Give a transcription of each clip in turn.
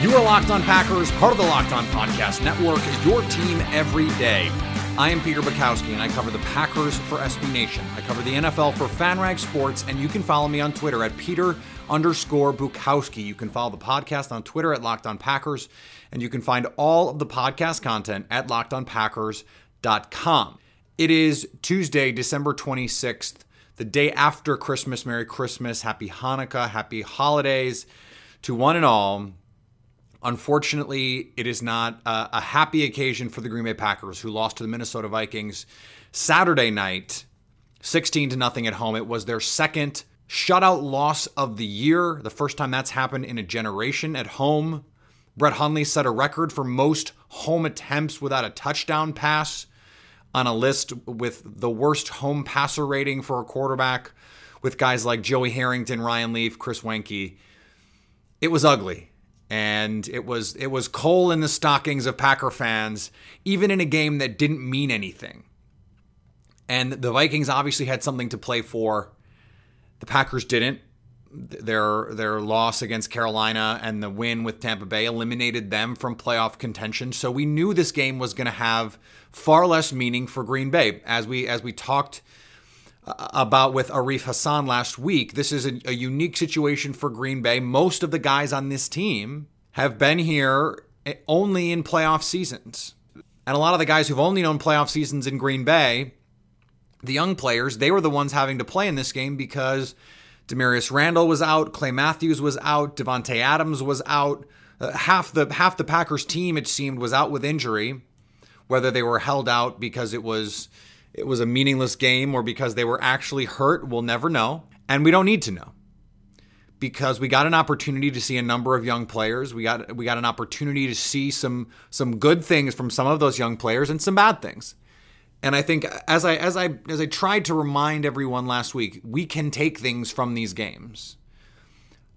You are Locked On Packers, part of the Locked On Podcast Network, your team every day. I am Peter Bukowski, and I cover the Packers for SB Nation. I cover the NFL for FanRag Sports, and you can follow me on Twitter at Peter underscore Bukowski. You can follow the podcast on Twitter at Locked On Packers, and you can find all of the podcast content at LockedOnPackers.com. It is Tuesday, December 26th, the day after Christmas. Merry Christmas, Happy Hanukkah, Happy Holidays to one and all. Unfortunately, it is not a, a, happy occasion for the Green Bay Packers, who lost to the Minnesota Vikings Saturday night, 16 to nothing at home. It was their second shutout loss of the year, the first time that's happened in a generation at home. Brett Hundley set a record for most home attempts without a touchdown pass on a list with the worst home passer rating for a quarterback, with guys like Joey Harrington, Ryan Leaf, Chris Weinke. It was ugly and it was it was coal in the stockings of Packer fans, even in a game that didn't mean anything. And the Vikings obviously had something to play for. The Packers didn't. Their their loss against Carolina and the win with Tampa Bay eliminated them from playoff contention. So we knew this game was going to have far less meaning for Green Bay. As we as we talked about with Arif Hassan last week. This is a, a, unique situation for Green Bay. Most of the guys on this team have been here only in playoff seasons. And a lot of the guys who've only known playoff seasons in Green Bay, the young players, they were the ones having to play in this game because Damarious Randall was out, Clay Matthews was out, Davante Adams was out. Uh, half the half the Packers team it seemed was out with injury, whether they were held out because it was it was a meaningless game or because they were actually hurt, we'll never know. And we don't need to know. Because we got an opportunity to see a number of young players. We got we got an opportunity to see some some good things from some of those young players and some bad things. And I think as I as I as I tried to remind everyone last week, we can take things from these games.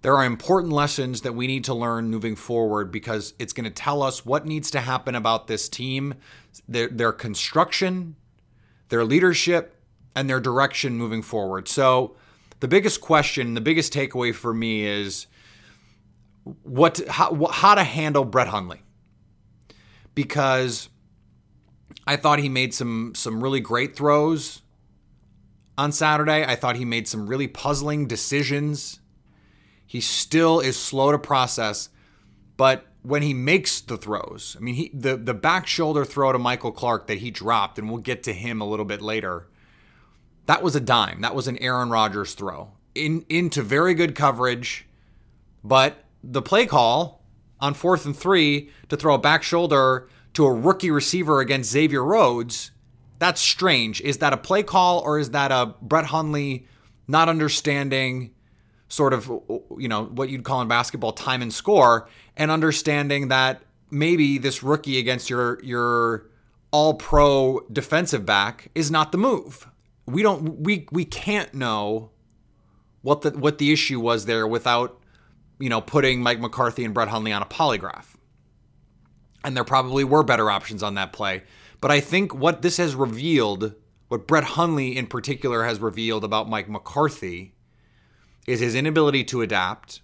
There are important lessons that we need to learn moving forward because it's going to tell us what needs to happen about this team, their, their construction, their leadership, and their direction moving forward. So, the biggest question, the biggest takeaway for me is what how, how to handle Brett Hundley. Because I thought he made some some really great throws on Saturday. I thought he made some really puzzling decisions. He still is slow to process, but when he makes the throws. I mean, he the the back shoulder throw to Michael Clark that he dropped, and we'll get to him a little bit later. That was a dime. That was an Aaron Rodgers throw in into very good coverage, but the play call on fourth and three to throw a back shoulder to a rookie receiver against Xavier Rhodes. That's strange. Is that a play call or is that a Brett Hundley not understanding sort of you know what you'd call in basketball time and score and understanding that maybe this rookie against your your all pro defensive back is not the move. We don't we we can't know what the what the issue was there without you know putting Mike McCarthy and Brett Hundley on a polygraph. And there probably were better options on that play. But I think what this has revealed, what Brett Hundley in particular has revealed about Mike McCarthy is his inability to adapt,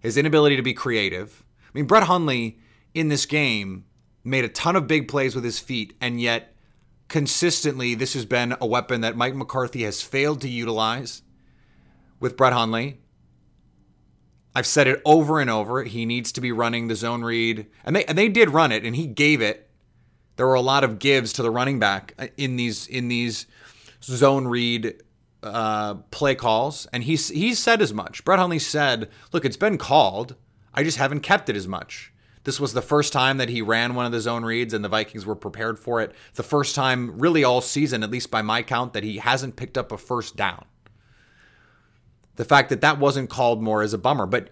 his inability to be creative, I mean, Brett Hundley in this game made a ton of big plays with his feet, and yet consistently, this has been a weapon that Mike McCarthy has failed to utilize with Brett Hundley. I've said it over and over. He needs to be running the zone read, and they and they did run it, and he gave it. There were a lot of gives to the running back in these in these zone read uh, play calls, and he he said as much. Brett Hundley said, "Look, it's been called. I just haven't kept it as much. This was the first time that he ran one of the zone reads and the Vikings were prepared for it. The first time, really, all season, at least by my count, that he hasn't picked up a first down. The fact that that wasn't called more is a bummer, but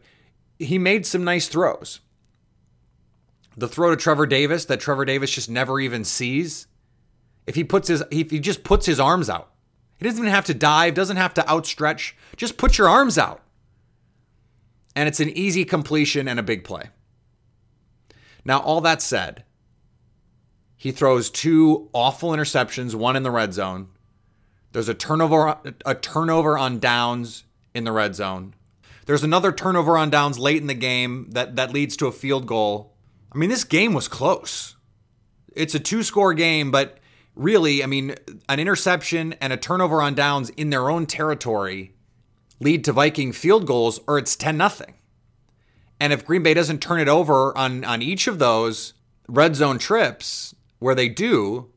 he made some nice throws. the throw to Trevor Davis that Trevor Davis just never even sees. If he puts his if he just puts his arms out. He doesn't even have to dive, doesn't have to outstretch. Just put your arms out. And it's an easy completion and a big play. Now, all that said, he throws two awful interceptions, one in the red zone. There's a turnover a turnover on downs in the red zone. There's another turnover on downs late in the game that that leads to a field goal. I mean, this game was close. It's a two-score game, but really, I mean, an interception and a turnover on downs in their own territory lead to Viking field goals or it's 10 nothing. And if Green Bay doesn't turn it over on on each of those red zone trips where they do,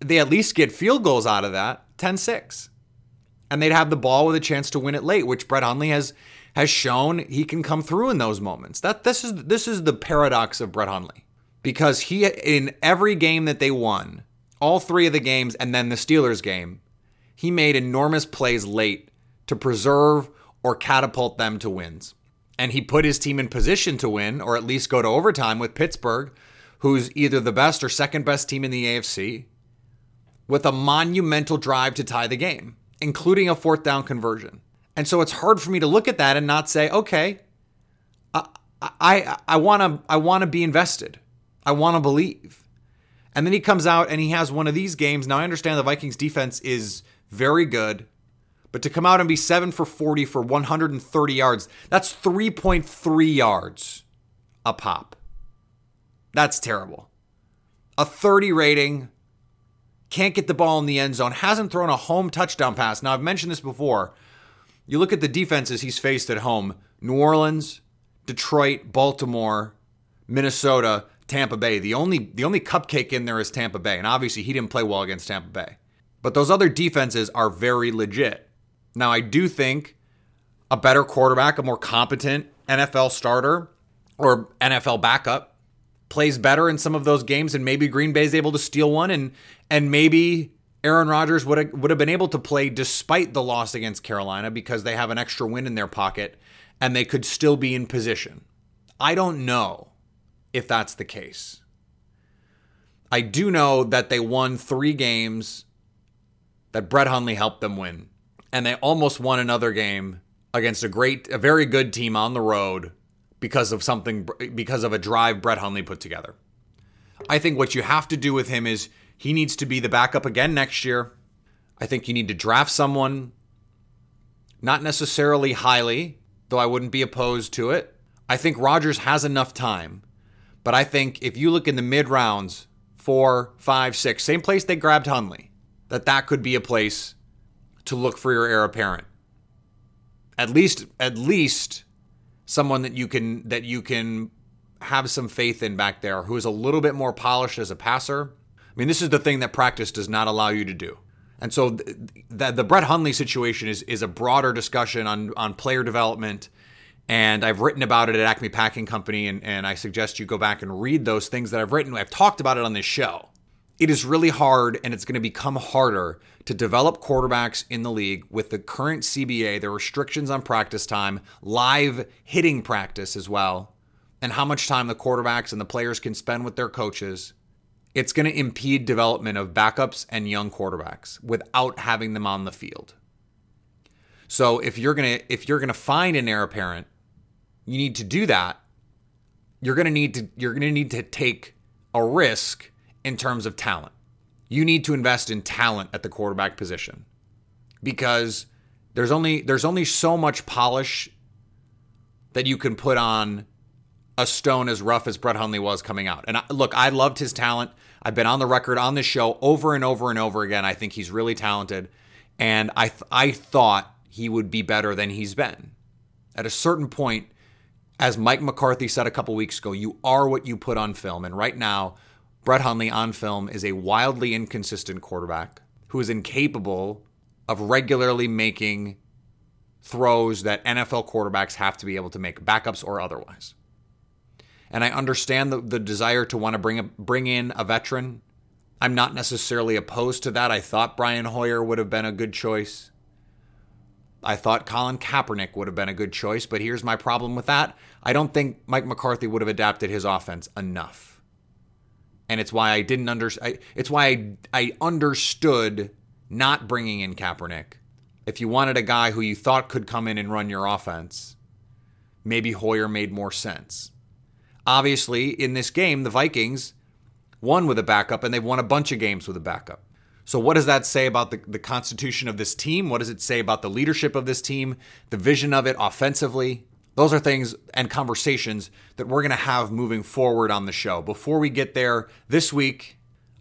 they at least get field goals out of that. 10 6. And they'd have the ball with a chance to win it late, which Brett Hundley has has shown he can come through in those moments. That this is this is the paradox of Brett Hundley. Because he in every game that they won, all three of the games and then the Steelers game, he made enormous plays late to preserve or catapult them to wins. And he put his team in position to win or at least go to overtime with Pittsburgh, who's either the best or second best team in the AFC with a monumental drive to tie the game, including a fourth down conversion. And so it's hard for me to look at that and not say, okay, I I, I want to I want to be invested. I want to believe. And then he comes out and he has one of these games. Now I understand the Vikings defense is very good, but to come out and be 7 for 40 for 130 yards, that's 3.3 yards a pop. That's terrible. A 30 rating can't get the ball in the end zone, hasn't thrown a home touchdown pass. Now, I've mentioned this before. You look at the defenses he's faced at home New Orleans, Detroit, Baltimore, Minnesota, Tampa Bay. The only the only cupcake in there is Tampa Bay, and obviously he didn't play well against Tampa Bay. But those other defenses are very legit. Now I do think a better quarterback, a more competent NFL starter or NFL backup plays better in some of those games and maybe Green Bay is able to steal one and and maybe Aaron Rodgers would have, would have been able to play despite the loss against Carolina because they have an extra win in their pocket and they could still be in position. I don't know if that's the case. I do know that they won 3 games that Brett Hundley helped them win and they almost won another game against a great a very good team on the road because of something because of a drive Brett Hundley put together. I think what you have to do with him is he needs to be the backup again next year. I think you need to draft someone not necessarily highly, though I wouldn't be opposed to it. I think Rodgers has enough time. But I think if you look in the mid rounds, four, five, six, same place they grabbed Hundley, that that could be a place to look for your heir apparent. At least, at least someone that you can that you can have some faith in back there who is a little bit more polished as a passer. I mean, this is the thing that practice does not allow you to do. And so the, the Brett Hundley situation is is a broader discussion on on player development. And I've written about it at Acme Packing Company, and, and I suggest you go back and read those things that I've written. I've talked about it on this show. It is really hard, and it's going to become harder to develop quarterbacks in the league with the current CBA, the restrictions on practice time, live hitting practice as well, and how much time the quarterbacks and the players can spend with their coaches. It's going to impede development of backups and young quarterbacks without having them on the field. So if you're going to if you're going to find an heir apparent, you need to do that. You're going to need to you're going to need to take a risk in terms of talent you need to invest in talent at the quarterback position because there's only there's only so much polish that you can put on a stone as rough as Brett Hundley was coming out. And I, look, I loved his talent. I've been on the record on this show over and over and over again. I think he's really talented, and I th- I thought he would be better than he's been. At a certain point, as Mike McCarthy said a couple weeks ago, you are what you put on film. And right now, Brett Hundley on film is a wildly inconsistent quarterback who is incapable of regularly making throws that NFL quarterbacks have to be able to make, backups or otherwise. And I understand the, the desire to want to bring a, bring in a veteran. I'm not necessarily opposed to that. I thought Brian Hoyer would have been a good choice. I thought Colin Kaepernick would have been a good choice, but here's my problem with that. I don't think Mike McCarthy would have adapted his offense enough. And it's why I didn't under it's why I, I understood not bringing in Kaepernick. If you wanted a guy who you thought could come in and run your offense, maybe Hoyer made more sense. Obviously, in this game, the Vikings won with a backup and they've won a bunch of games with a backup. So, what does that say about the, the constitution of this team? What does it say about the leadership of this team, the vision of it offensively? Those are things and conversations that we're going to have moving forward on the show. Before we get there this week,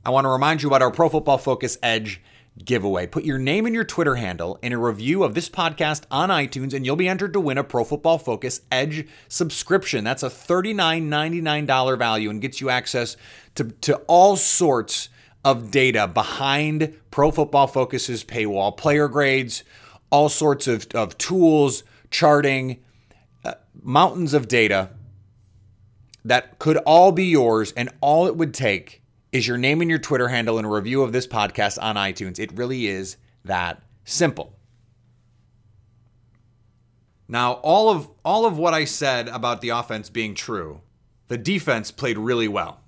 I want to remind you about our Pro Football Focus Edge giveaway. Put your name and your Twitter handle in a review of this podcast on iTunes, and you'll be entered to win a Pro Football Focus Edge subscription. That's a $39.99 value and gets you access to, to all sorts of data behind Pro Football Focus's paywall, player grades, all sorts of, of tools, charting, mountains of data that could all be yours, and all it would take is your name and your Twitter handle and a review of this podcast on iTunes. It really is that simple. Now, all of all of what I said about the offense being true, the defense played really well.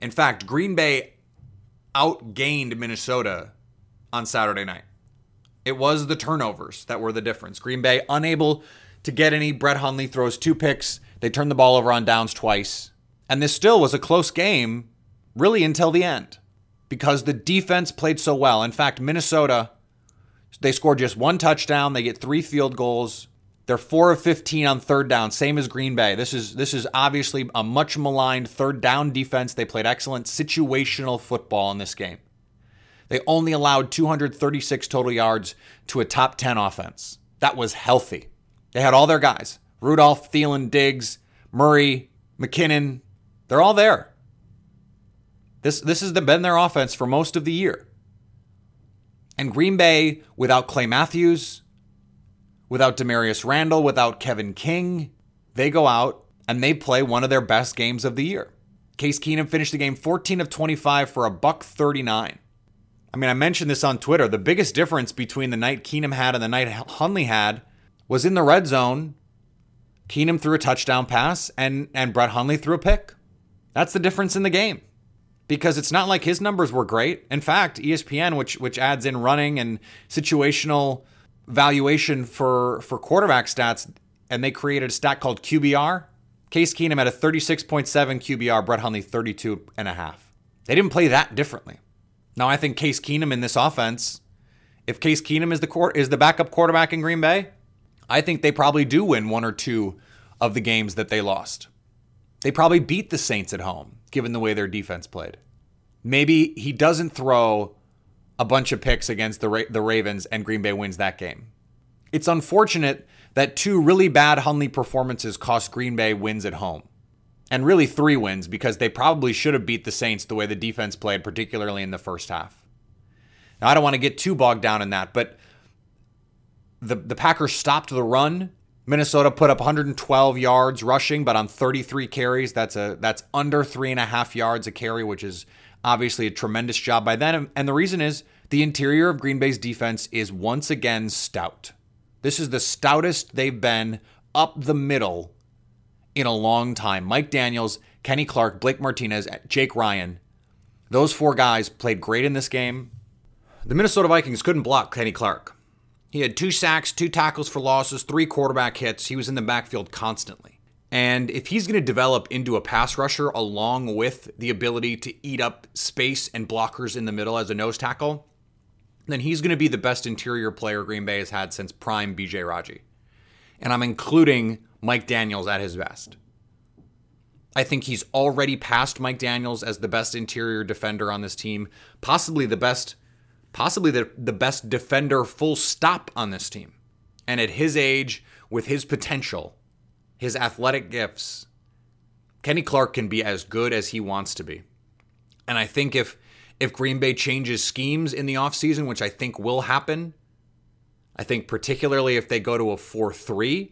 In fact, Green Bay outgained Minnesota on Saturday night. It was the turnovers that were the difference. Green Bay unable to get any. Brett Hundley throws two picks. They turn the ball over on downs twice. And this still was a close game, really until the end, because the defense played so well. In fact, Minnesota, they scored just one touchdown. They get three field goals. They're four of 15 on third down, same as Green Bay. This is this is obviously a much maligned third down defense. They played excellent situational football in this game. They only allowed 236 total yards to a top 10 offense. That was healthy. They had all their guys. Rudolph, Thielen, Diggs, Murray, McKinnon. They're all there. This this has been their offense for most of the year. And Green Bay without Clay Matthews, without Damarious Randall, without Kevin King, they go out and they play one of their best games of the year. Case Keenum finished the game 14 of 25 for a buck 39. I mean, I mentioned this on Twitter. The biggest difference between the night Keenum had and the night Hundley had was in the red zone. Keenum threw a touchdown pass and and Brett Hundley threw a pick. That's the difference in the game. Because it's not like his numbers were great. In fact, ESPN, which which adds in running and situational valuation for for quarterback stats, and they created a stat called QBR. Case Keenum had a 36.7 QBR, Brett Hundley 32 and a half. They didn't play that differently. Now I think Case Keenum in this offense, if Case Keenum is the court is the backup quarterback in Green Bay, I think they probably do win one or two of the games that they lost. They probably beat the Saints at home, given the way their defense played. Maybe he doesn't throw a bunch of picks against the Ra- the Ravens and Green Bay wins that game. It's unfortunate that two really bad Hundley performances cost Green Bay wins at home. And really three wins because they probably should have beat the Saints the way the defense played, particularly in the first half. Now, I don't want to get too bogged down in that, but the, the Packers stopped the run. Minnesota put up 112 yards rushing, but on 33 carries, that's a that's under three and a half yards a carry, which is Obviously, a tremendous job by them. And the reason is the interior of Green Bay's defense is once again stout. This is the stoutest they've been up the middle in a long time. Mike Daniels, Kenny Clark, Blake Martinez, Jake Ryan. Those four guys played great in this game. The Minnesota Vikings couldn't block Kenny Clark. He had two sacks, two tackles for losses, three quarterback hits. He was in the backfield constantly. And if he's going to develop into a pass rusher along with the ability to eat up space and blockers in the middle as a nose tackle, then he's going to be the best interior player Green Bay has had since prime BJ Raji. And I'm including Mike Daniels at his best. I think he's already passed Mike Daniels as the best interior defender on this team, possibly the best possibly the, the best defender full stop on this team. And at his age with his potential, his athletic gifts, Kenny Clark can be as good as he wants to be. And I think if if Green Bay changes schemes in the offseason, which I think will happen, I think particularly if they go to a 4-3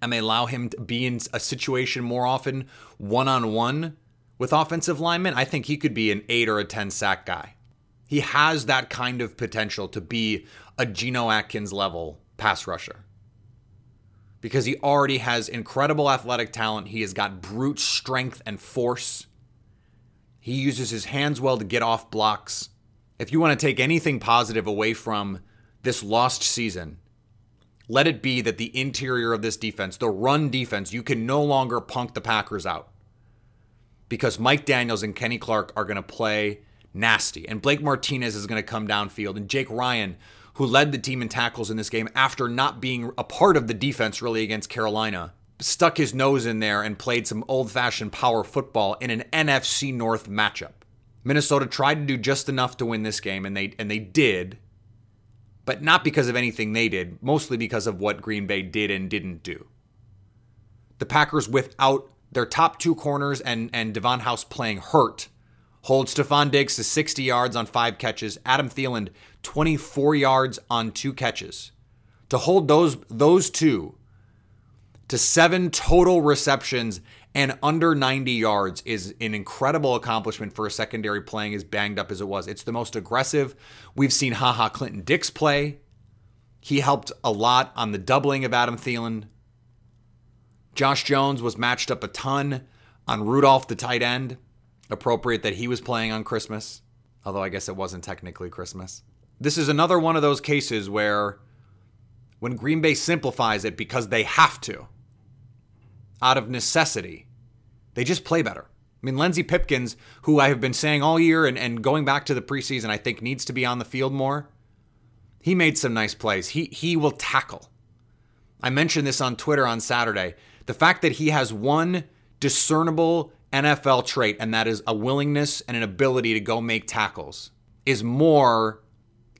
and they allow him to be in a situation more often one-on-one with offensive linemen, I think he could be an 8 or a 10 sack guy. He has that kind of potential to be a Geno Atkins level pass rusher because he already has incredible athletic talent. He has got brute strength and force. He uses his hands well to get off blocks. If you want to take anything positive away from this lost season, let it be that the interior of this defense, the run defense, you can no longer punk the Packers out because Mike Daniels and Kenny Clark are going to play nasty. And Blake Martinez is going to come downfield. And Jake Ryan, who led the team in tackles in this game after not being a part of the defense really against Carolina, stuck his nose in there and played some old fashioned power football in an NFC North matchup. Minnesota tried to do just enough to win this game, and they and they did, but not because of anything they did, mostly because of what Green Bay did and didn't do. The Packers, without their top two corners and and Davon House playing hurt, hold Stefon Diggs to 60 yards on five catches, Adam Thielen 24 yards on two catches. To hold those those two to seven total receptions and under 90 yards is an incredible accomplishment for a secondary playing as banged up as it was. It's the most aggressive. We've seen Ha Ha Clinton-Dix play. He helped a lot on the doubling of Adam Thielen. Josh Jones was matched up a ton on Rudolph, the tight end. Appropriate that he was playing on Christmas, although I guess it wasn't technically Christmas. This is another one of those cases where when Green Bay simplifies it because they have to, out of necessity, they just play better. I mean, Lenzy Pipkins, who I have been saying all year and, and going back to the preseason, I think needs to be on the field more. He made some nice plays. He he will tackle. I mentioned this on Twitter on Saturday. The fact that he has one discernible NFL trait, and that is a willingness and an ability to go make tackles, is more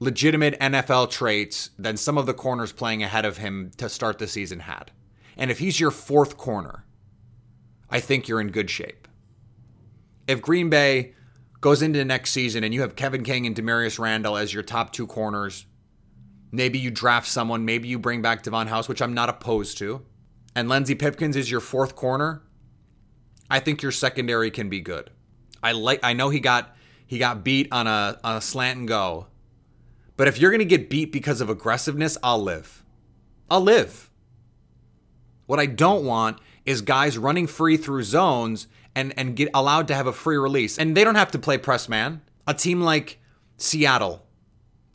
legitimate NFL traits than some of the corners playing ahead of him to start the season had. And if he's your fourth corner, I think you're in good shape. If Green Bay goes into next season and you have Kevin King and Damarious Randall as your top two corners, maybe you draft someone, maybe you bring back Davon House, which I'm not opposed to, and Lenzy Pipkins is your fourth corner, I think your secondary can be good. I like I know he got he got beat on a on a slant and go. But if you're going to get beat because of aggressiveness, I'll live. I'll live. What I don't want is guys running free through zones and and get allowed to have a free release. And they don't have to play press man. A team like Seattle,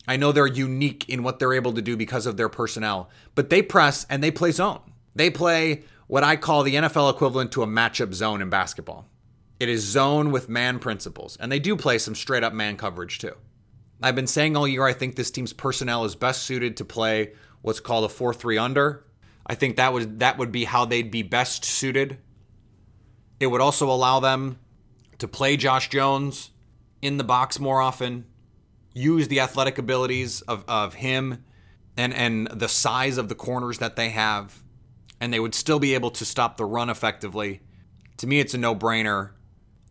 I know they're unique in what they're able to do because of their personnel, but they press and they play zone. They play what I call the NFL equivalent to a matchup zone in basketball. It is zone with man principles, and they do play some straight up man coverage too. I've been saying all year I think this team's personnel is best suited to play what's called a 4-3 under. I think that would that would be how they'd be best suited. It would also allow them to play Josh Jones in the box more often, use the athletic abilities of, of him and and the size of the corners that they have and they would still be able to stop the run effectively. To me, it's a no brainer.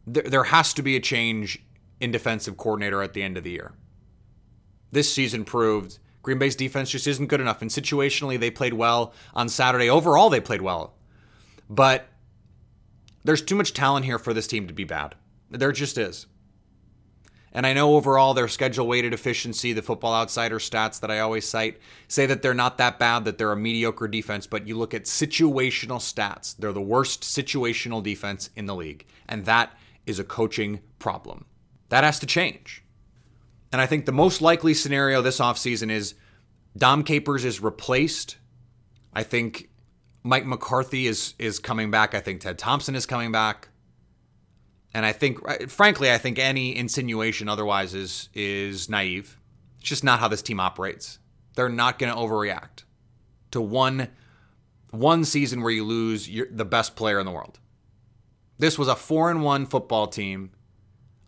There, there has to be a change in defensive coordinator at the end of the year. This season proved Green Bay's defense just isn't good enough. And situationally, they played well on Saturday. Overall, they played well. But there's too much talent here for this team to be bad. There just is. And I know overall their schedule weighted efficiency, the football outsider stats that I always cite, say that they're not that bad, that they're a mediocre defense, but you look at situational stats. They're the worst situational defense in the league. And that is a coaching problem. That has to change. And I think the most likely scenario this offseason is Dom Capers is replaced. I think Mike McCarthy is is coming back. I think Ted Thompson is coming back. And I think, uh, frankly, I think any insinuation otherwise is is naive. It's just not how this team operates. They're not going to overreact to one one season where you lose your, the best player in the world. This was a four and one football team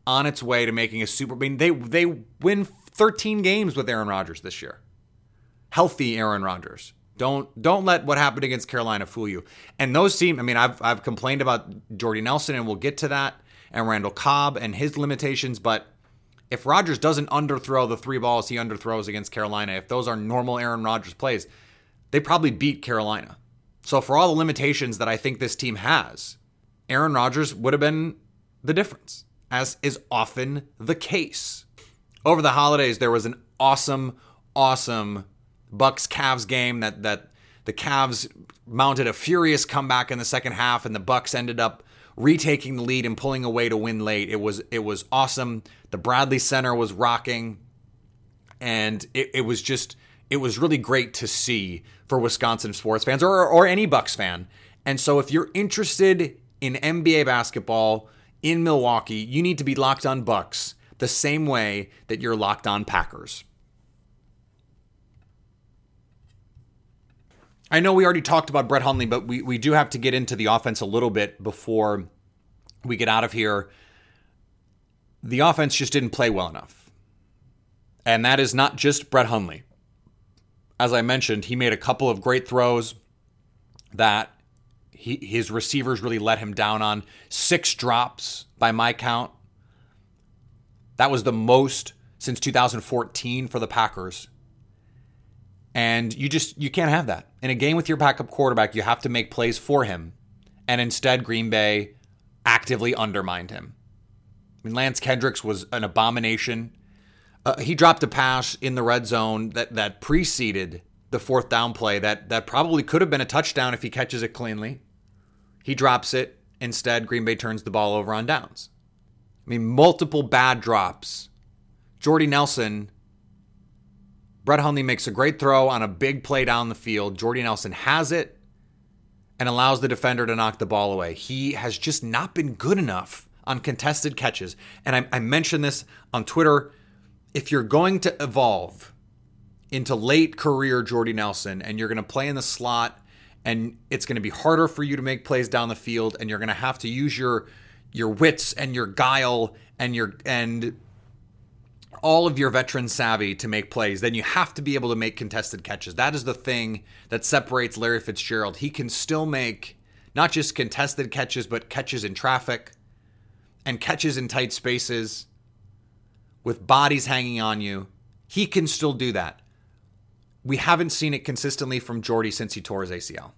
on its way to making a Super. I mean, they they win 13 games with Aaron Rodgers this year. Healthy Aaron Rodgers. Don't don't let what happened against Carolina fool you. And those teams, I mean, I've I've complained about Jordy Nelson, and we'll get to that and Randall Cobb and his limitations, but if Rodgers doesn't underthrow the three balls he underthrows against Carolina, if those are normal Aaron Rodgers plays, they probably beat Carolina. So for all the limitations that I think this team has, Aaron Rodgers would have been the difference, as is often the case. Over the holidays, there was an awesome, awesome Bucks Cavs game that that the Cavs mounted a furious comeback in the second half and the Bucks ended up retaking the lead and pulling away to win late. It was it was awesome. The Bradley Center was rocking and it, it was just it was really great to see for Wisconsin sports fans or or any Bucks fan. And so if you're interested in NBA basketball in Milwaukee, you need to be locked on Bucks the same way that you're locked on Packers. I know we already talked about Brett Hundley, but we, we do have to get into the offense a little bit before we get out of here. The offense just didn't play well enough. And that is not just Brett Hundley. As I mentioned, he made a couple of great throws that he, his receivers really let him down on. Six drops by my count. That was the most since 2014 for the Packers. And you just you can't have that. In a game with your backup quarterback, you have to make plays for him. And instead Green Bay actively undermined him. I mean Lance Kendricks was an abomination. Uh, he dropped a pass in the red zone that that preceded the fourth down play that that probably could have been a touchdown if he catches it cleanly. He drops it. Instead, Green Bay turns the ball over on downs. I mean, multiple bad drops. Jordy Nelson, Brett Hundley makes a great throw on a big play down the field. Jordy Nelson has it and allows the defender to knock the ball away. He has just not been good enough on contested catches. And I, I mentioned this on Twitter. If you're going to evolve into late career Jordy Nelson and you're going to play in the slot and it's going to be harder for you to make plays down the field and you're going to have to use your your wits and your guile and your and all of your veteran savvy to make plays, then you have to be able to make contested catches. That is the thing that separates Larry Fitzgerald. He can still make not just contested catches, but catches in traffic and catches in tight spaces with bodies hanging on you. He can still do that. We haven't seen it consistently from Jordy since he tore his ACL.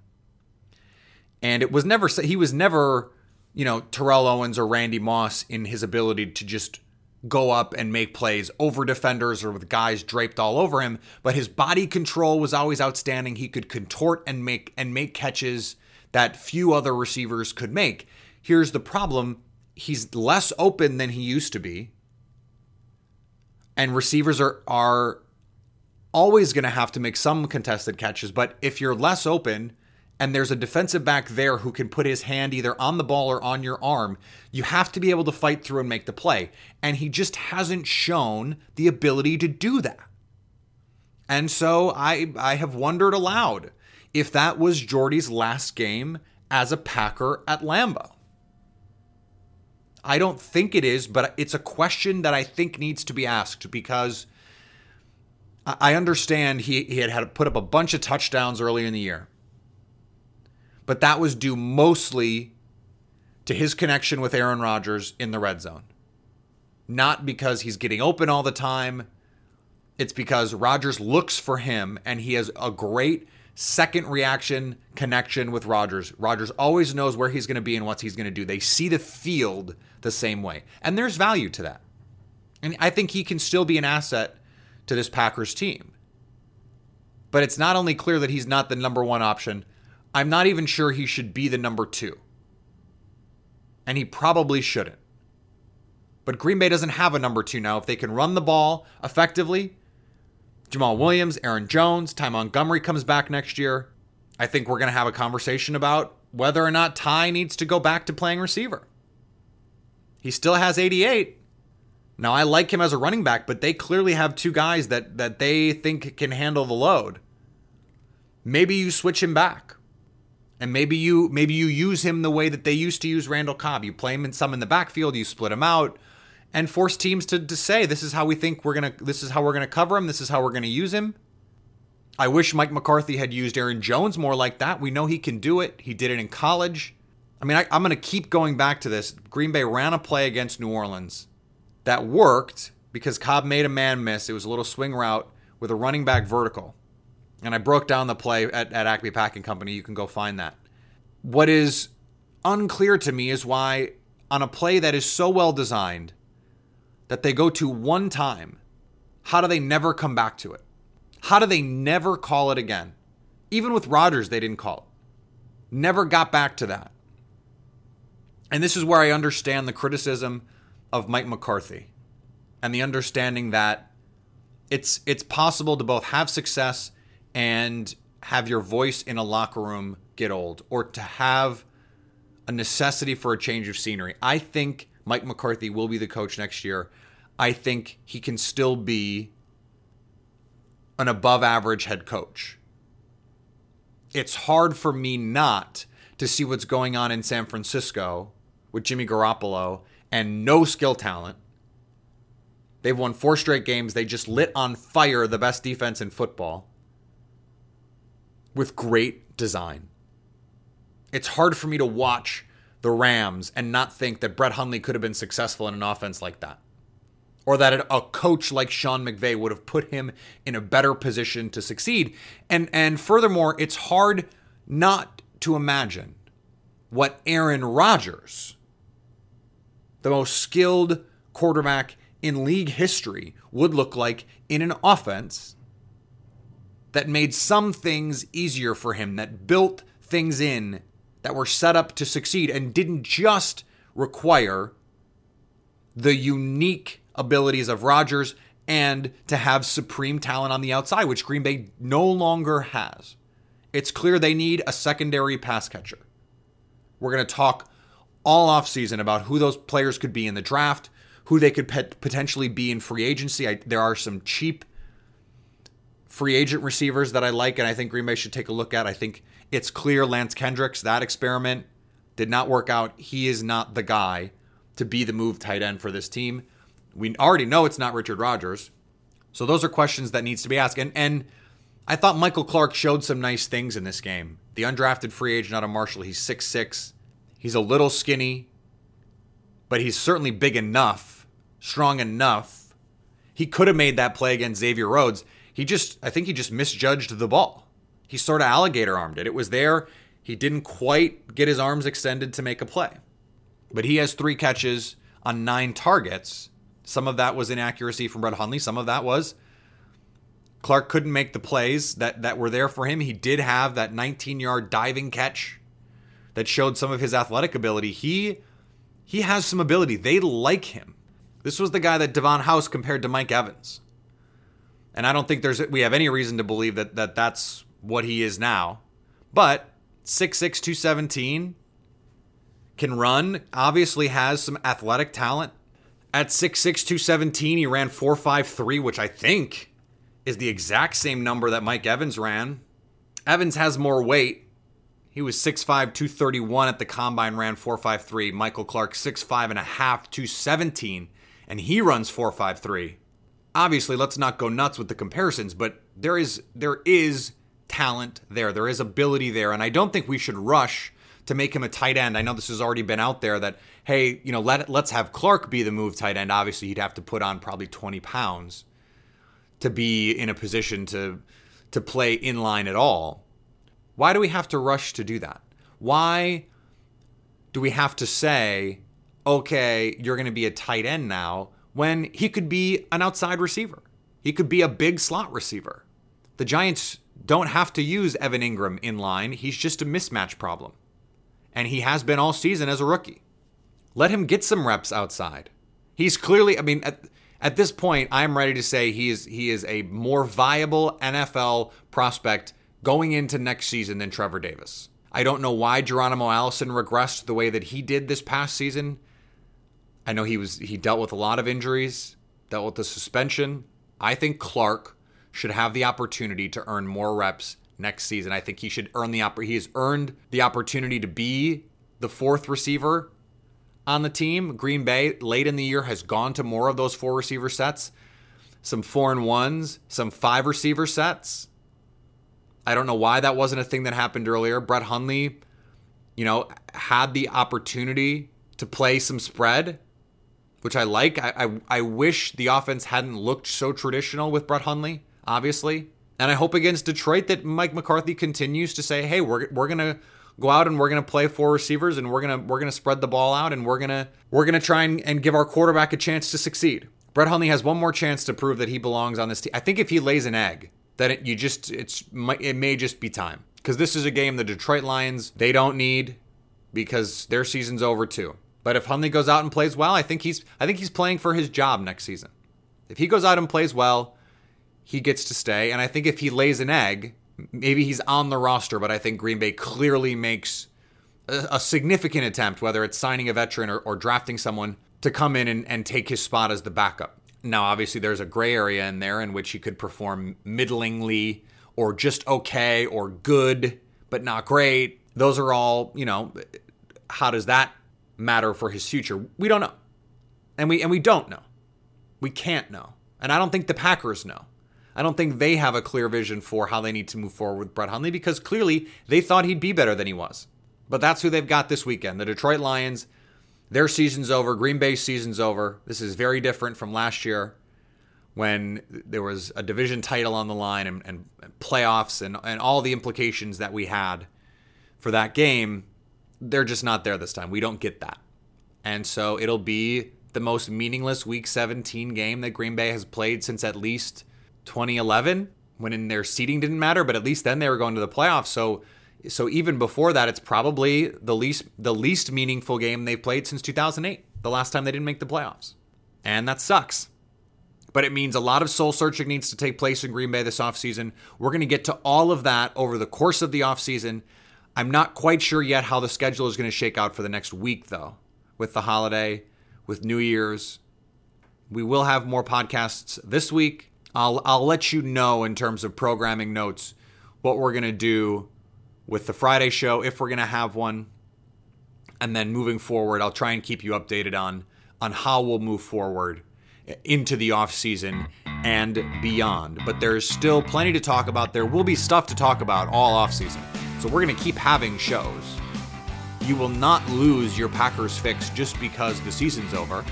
And it was never he was never, you know, Terrell Owens or Randy Moss in his ability to just go up and make plays over defenders or with guys draped all over him, but his body control was always outstanding. He could contort and make and make catches that few other receivers could make. Here's the problem, he's less open than he used to be. And receivers are are always going to have to make some contested catches, but if you're less open, and there's a defensive back there who can put his hand either on the ball or on your arm, you have to be able to fight through and make the play. And he just hasn't shown the ability to do that. And so I I have wondered aloud if that was Jordy's last game as a Packer at Lambeau. I don't think it is, but it's a question that I think needs to be asked because I understand he, he had had put up a bunch of touchdowns earlier in the year but that was due mostly to his connection with Aaron Rodgers in the red zone. Not because he's getting open all the time. It's because Rodgers looks for him and he has a great second reaction connection with Rodgers. Rodgers always knows where he's going to be and what he's going to do. They see the field the same way. And there's value to that. And I think he can still be an asset to this Packers team. But it's not only clear that he's not the number one option, I'm not even sure he should be the number two. And he probably shouldn't. But Green Bay doesn't have a number two now. If they can run the ball effectively, Jamaal Williams, Aaron Jones, Ty Montgomery comes back next year. I think we're going to have a conversation about whether or not Ty needs to go back to playing receiver. He still has 88. Now I like him as a running back, but they clearly have two guys that that they think can handle the load. Maybe you switch him back. And maybe you maybe you use him the way that they used to use Randall Cobb. You play him in some in the backfield, you split him out, and force teams to, to say this is how we think we're gonna this is how we're gonna cover him, this is how we're gonna use him. I wish Mike McCarthy had used Aaron Jones more like that. We know he can do it. He did it in college. I mean, I, I'm going to keep going back to this. Green Bay ran a play against New Orleans that worked because Cobb made a man miss. It was a little swing route with a running back vertical and I broke down the play at, at Acme Packing Company. You can go find that. What is unclear to me is why, on a play that is so well designed that they go to one time, how do they never come back to it? How do they never call it again? Even with Rodgers, they didn't call it. Never got back to that. And this is where I understand the criticism of Mike McCarthy and the understanding that it's it's possible to both have success and have your voice in a locker room get old or to have a necessity for a change of scenery. I think Mike McCarthy will be the coach next year. I think he can still be an above average head coach. It's hard for me not to see what's going on in San Francisco with Jimmy Garoppolo and no skill talent. They've won four straight games. They just lit on fire the best defense in football with great design. It's hard for me to watch the Rams and not think that Brett Hundley could have been successful in an offense like that. Or that a coach like Sean McVay would have put him in a better position to succeed. And and furthermore, it's hard not to imagine what Aaron Rodgers, the most skilled quarterback in league history, would look like in an offense that made some things easier for him, that built things in that were set up to succeed and didn't just require the unique abilities of Rodgers and to have supreme talent on the outside, which Green Bay no longer has. It's clear they need a secondary pass catcher. We're going to talk all offseason about who those players could be in the draft, who they could potentially be in free agency. I, there are some cheap free agent receivers that I like, and I think Green Bay should take a look at. I think it's clear Lance Kendricks, that experiment did not work out. He is not the guy to be the move tight end for this team. We already know it's not Richard Rodgers. So those are questions that needs to be asked. And and I thought Michael Clark showed some nice things in this game. The undrafted free agent out of Marshall, he's six six. He's a little skinny, but he's certainly big enough, strong enough. He could have made that play against Xavier Rhodes. He just I think he just misjudged the ball he sort of alligator armed it. It was there. He didn't quite get his arms extended to make a play. But he has three catches on nine targets. Some of that was inaccuracy from Brett Hundley. Some of that was Clark couldn't make the plays that, that were there for him. He did have that 19 yard diving catch that showed some of his athletic ability. He he has some ability. They like him. This was the guy that Davon House compared to Mike Evans. And I don't think there's we have any reason to believe that, that that's what he is now. But 6'6, 217 can run, obviously has some athletic talent. At 6'6, 217, he ran 4'5'3, which I think is the exact same number that Mike Evans ran. Evans has more weight. He was 6'5, 231 at the combine, ran 4'5'3. Michael Clark, 6'5 and a half, 217, and he runs 4'5'3. Obviously, let's not go nuts with the comparisons, but there is there is talent there. There is ability there. And I don't think we should rush to make him a tight end. I know this has already been out there that, hey, you know, let let's have Clark be the move tight end. Obviously, he'd have to put on probably 20 pounds to be in a position to to play in line at all. Why do we have to rush to do that? Why do we have to say, okay, you're going to be a tight end now when he could be an outside receiver? He could be a big slot receiver. The Giants don't have to use Evan Engram in line. He's just a mismatch problem. And he has been all season as a rookie. Let him get some reps outside. He's clearly, I mean, at, at this point, I'm ready to say he is he is a more viable NFL prospect going into next season than Trevor Davis. I don't know why Geronimo Allison regressed the way that he did this past season. I know he was he dealt with a lot of injuries, dealt with the suspension. I think Clark should have the opportunity to earn more reps next season. I think he should earn the opp- he has earned the opportunity to be the fourth receiver on the team. Green Bay late in the year has gone to more of those four receiver sets, some four and ones, some five receiver sets. I don't know why that wasn't a thing that happened earlier. Brett Hundley, you know, had the opportunity to play some spread which I like. I, I, I wish the offense hadn't looked so traditional with Brett Hundley obviously. And I hope against Detroit that Mike McCarthy continues to say, "Hey, we're we're gonna go out and we're gonna play four receivers and we're gonna we're gonna spread the ball out and we're gonna we're gonna try and, and give our quarterback a chance to succeed." Brett Hundley has one more chance to prove that he belongs on this team. I think if he lays an egg, that it, you just it's it may just be time because this is a game the Detroit Lions they don't need because their season's over too. But if Hundley goes out and plays well, I think he's I think he's playing for his job next season. If he goes out and plays well, he gets to stay. And I think if he lays an egg, maybe he's on the roster, but I think Green Bay clearly makes a, a significant attempt, whether it's signing a veteran or, or drafting someone to come in and, and take his spot as the backup. Now, obviously, there's a gray area in there in which he could perform middlingly or just okay or good, but not great. Those are all, you know, how does that matter for his future? We don't know. And we and we don't know. We can't know. And I don't think the Packers know. I don't think they have a clear vision for how they need to move forward with Brett Hundley because clearly they thought he'd be better than he was. But that's who they've got this weekend. The Detroit Lions, their season's over. Green Bay's season's over. This is very different from last year when there was a division title on the line and, and, playoffs and, and all the implications that we had for that game. They're just not there this time. We don't get that. And so it'll be the most meaningless week 17 game that Green Bay has played since at least 2011 when in their seeding didn't matter, but at least then they were going to the playoffs. So so even before that, it's probably the least the least meaningful game they've played since 2008, the last time they didn't make the playoffs. And that sucks. But it means a lot of soul searching needs to take place in Green Bay this offseason. We're going to get to all of that over the course of the offseason. I'm not quite sure yet how the schedule is going to shake out for the next week, though, with the holiday, with New Year's. We will have more podcasts this week. I'll I'll let you know in terms of programming notes what we're gonna do with the Friday show if we're gonna have one, and then moving forward, I'll try and keep you updated on on how we'll move forward into the off season and beyond. But there's still plenty to talk about. There will be stuff to talk about all off season, so we're gonna keep having shows. You will not lose your Packers fix just because the season's over.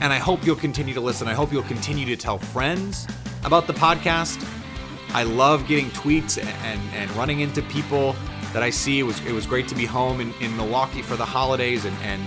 And I hope you'll continue to listen. I hope you'll continue to tell friends about the podcast. I love getting tweets and, and running into people that I see. It was it was great to be home in, in Milwaukee for the holidays and, and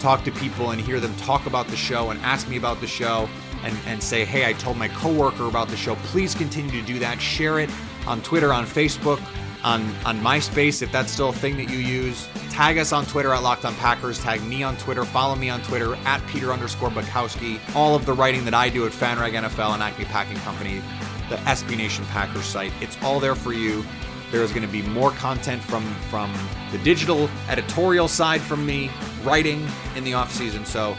talk to people and hear them talk about the show and ask me about the show and, and say, hey, I told my coworker about the show. Please continue to do that. Share it on Twitter, on Facebook, on, on MySpace if that's still a thing that you use. Tag us on Twitter at Locked On Packers. Tag me on Twitter. Follow me on Twitter at Peter underscore Bukowski. All of the writing that I do at FanRag NFL and Acme Packing Company, the SB Nation Packers site, it's all there for you. There is going to be more content from from the digital editorial side from me, writing in the off season. So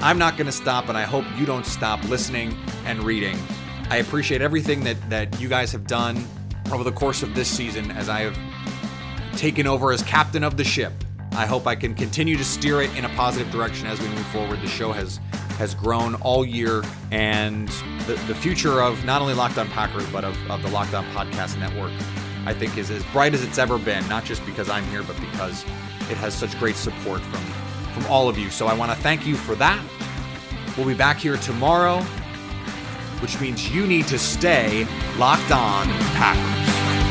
I'm not going to stop, and I hope you don't stop listening and reading. I appreciate everything that that you guys have done over the course of this season as I have taken over as captain of the ship. I hope I can continue to steer it in a positive direction as we move forward. The show has has grown all year, and the, the future of not only Locked On Packers, but of, of the Locked On Podcast Network, I think is as bright as it's ever been, not just because I'm here, but because it has such great support from, from all of you. So I want to thank you for that. We'll be back here tomorrow which means you need to stay locked on Packers.